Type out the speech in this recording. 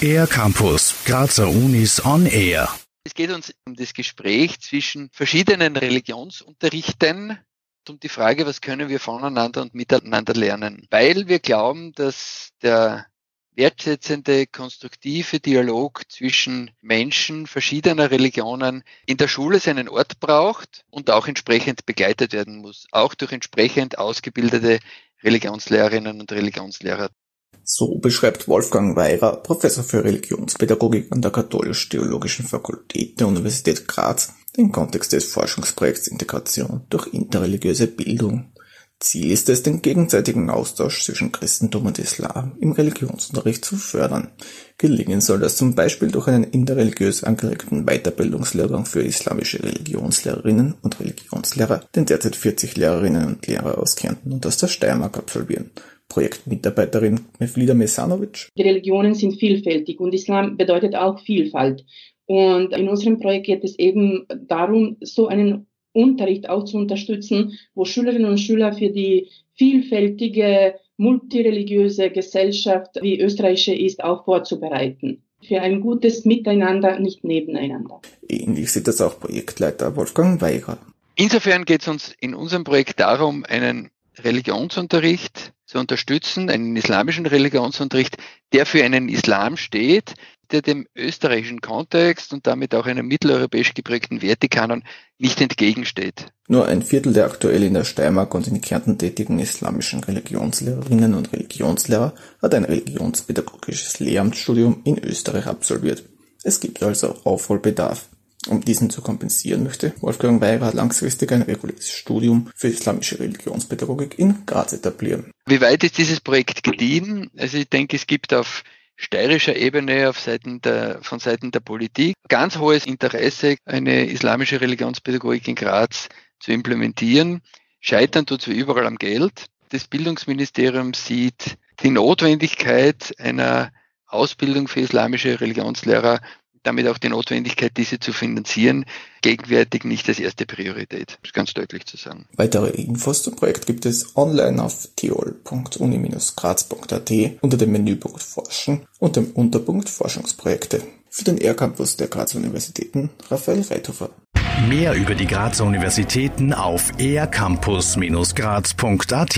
Air Campus, Grazer Unis on Air. Es geht uns um das Gespräch zwischen verschiedenen Religionsunterrichten um die Frage, was können wir voneinander und miteinander lernen. Weil wir glauben, dass der wertschätzende, konstruktive Dialog zwischen Menschen verschiedener Religionen in der Schule seinen Ort braucht und auch entsprechend begleitet werden muss, auch durch entsprechend ausgebildete Religionslehrerinnen und Religionslehrer. So beschreibt Wolfgang Weirer, Professor für Religionspädagogik an der Katholisch-Theologischen Fakultät der Universität Graz, den Kontext des Forschungsprojekts Integration durch interreligiöse Bildung. Ziel ist es, den gegenseitigen Austausch zwischen Christentum und Islam im Religionsunterricht zu fördern. Gelingen soll das zum Beispiel durch einen interreligiös angeregten Weiterbildungslehrgang für islamische Religionslehrerinnen und Religionslehrer, den derzeit 40 Lehrerinnen und Lehrer aus Kärnten und aus der Steiermark absolvieren. Projektmitarbeiterin Mevlida Mesanovic. Die Religionen sind vielfältig und Islam bedeutet auch Vielfalt. Und in unserem Projekt geht es eben darum, so einen Unterricht auch zu unterstützen, wo Schülerinnen und Schüler für die vielfältige multireligiöse Gesellschaft, wie österreichische ist, auch vorzubereiten. Für ein gutes Miteinander, nicht nebeneinander. Ähnlich sieht das auch Projektleiter Wolfgang Weiger. Insofern geht es uns in unserem Projekt darum, einen Religionsunterricht zu unterstützen, einen islamischen Religionsunterricht, der für einen Islam steht, der dem österreichischen Kontext und damit auch einem mitteleuropäisch geprägten Wertekanon nicht entgegensteht. Nur ein Viertel der aktuell in der Steiermark und in Kärnten tätigen islamischen Religionslehrerinnen und Religionslehrer hat ein religionspädagogisches Lehramtsstudium in Österreich absolviert. Es gibt also Aufholbedarf. Um diesen zu kompensieren, möchte Wolfgang Weirer langfristig ein reguläres Studium für islamische Religionspädagogik in Graz etablieren. Wie weit ist dieses Projekt gediehen? Also ich denke, es gibt auf steirischer Ebene auf Seiten der, von Seiten der Politik ganz hohes Interesse, eine islamische Religionspädagogik in Graz zu implementieren. Scheitern tut es wie überall am Geld. Das Bildungsministerium sieht die Notwendigkeit einer Ausbildung für islamische Religionslehrer damit auch die Notwendigkeit, diese zu finanzieren, gegenwärtig nicht als erste Priorität. Das ist ganz deutlich zu sagen. Weitere Infos zum Projekt gibt es online auf theol.uni-graz.at unter dem Menüpunkt Forschen und dem Unterpunkt Forschungsprojekte. Für den R-Campus der Graz Universitäten Raphael Reithofer. Mehr über die Grazer Universitäten auf ercampus-graz.at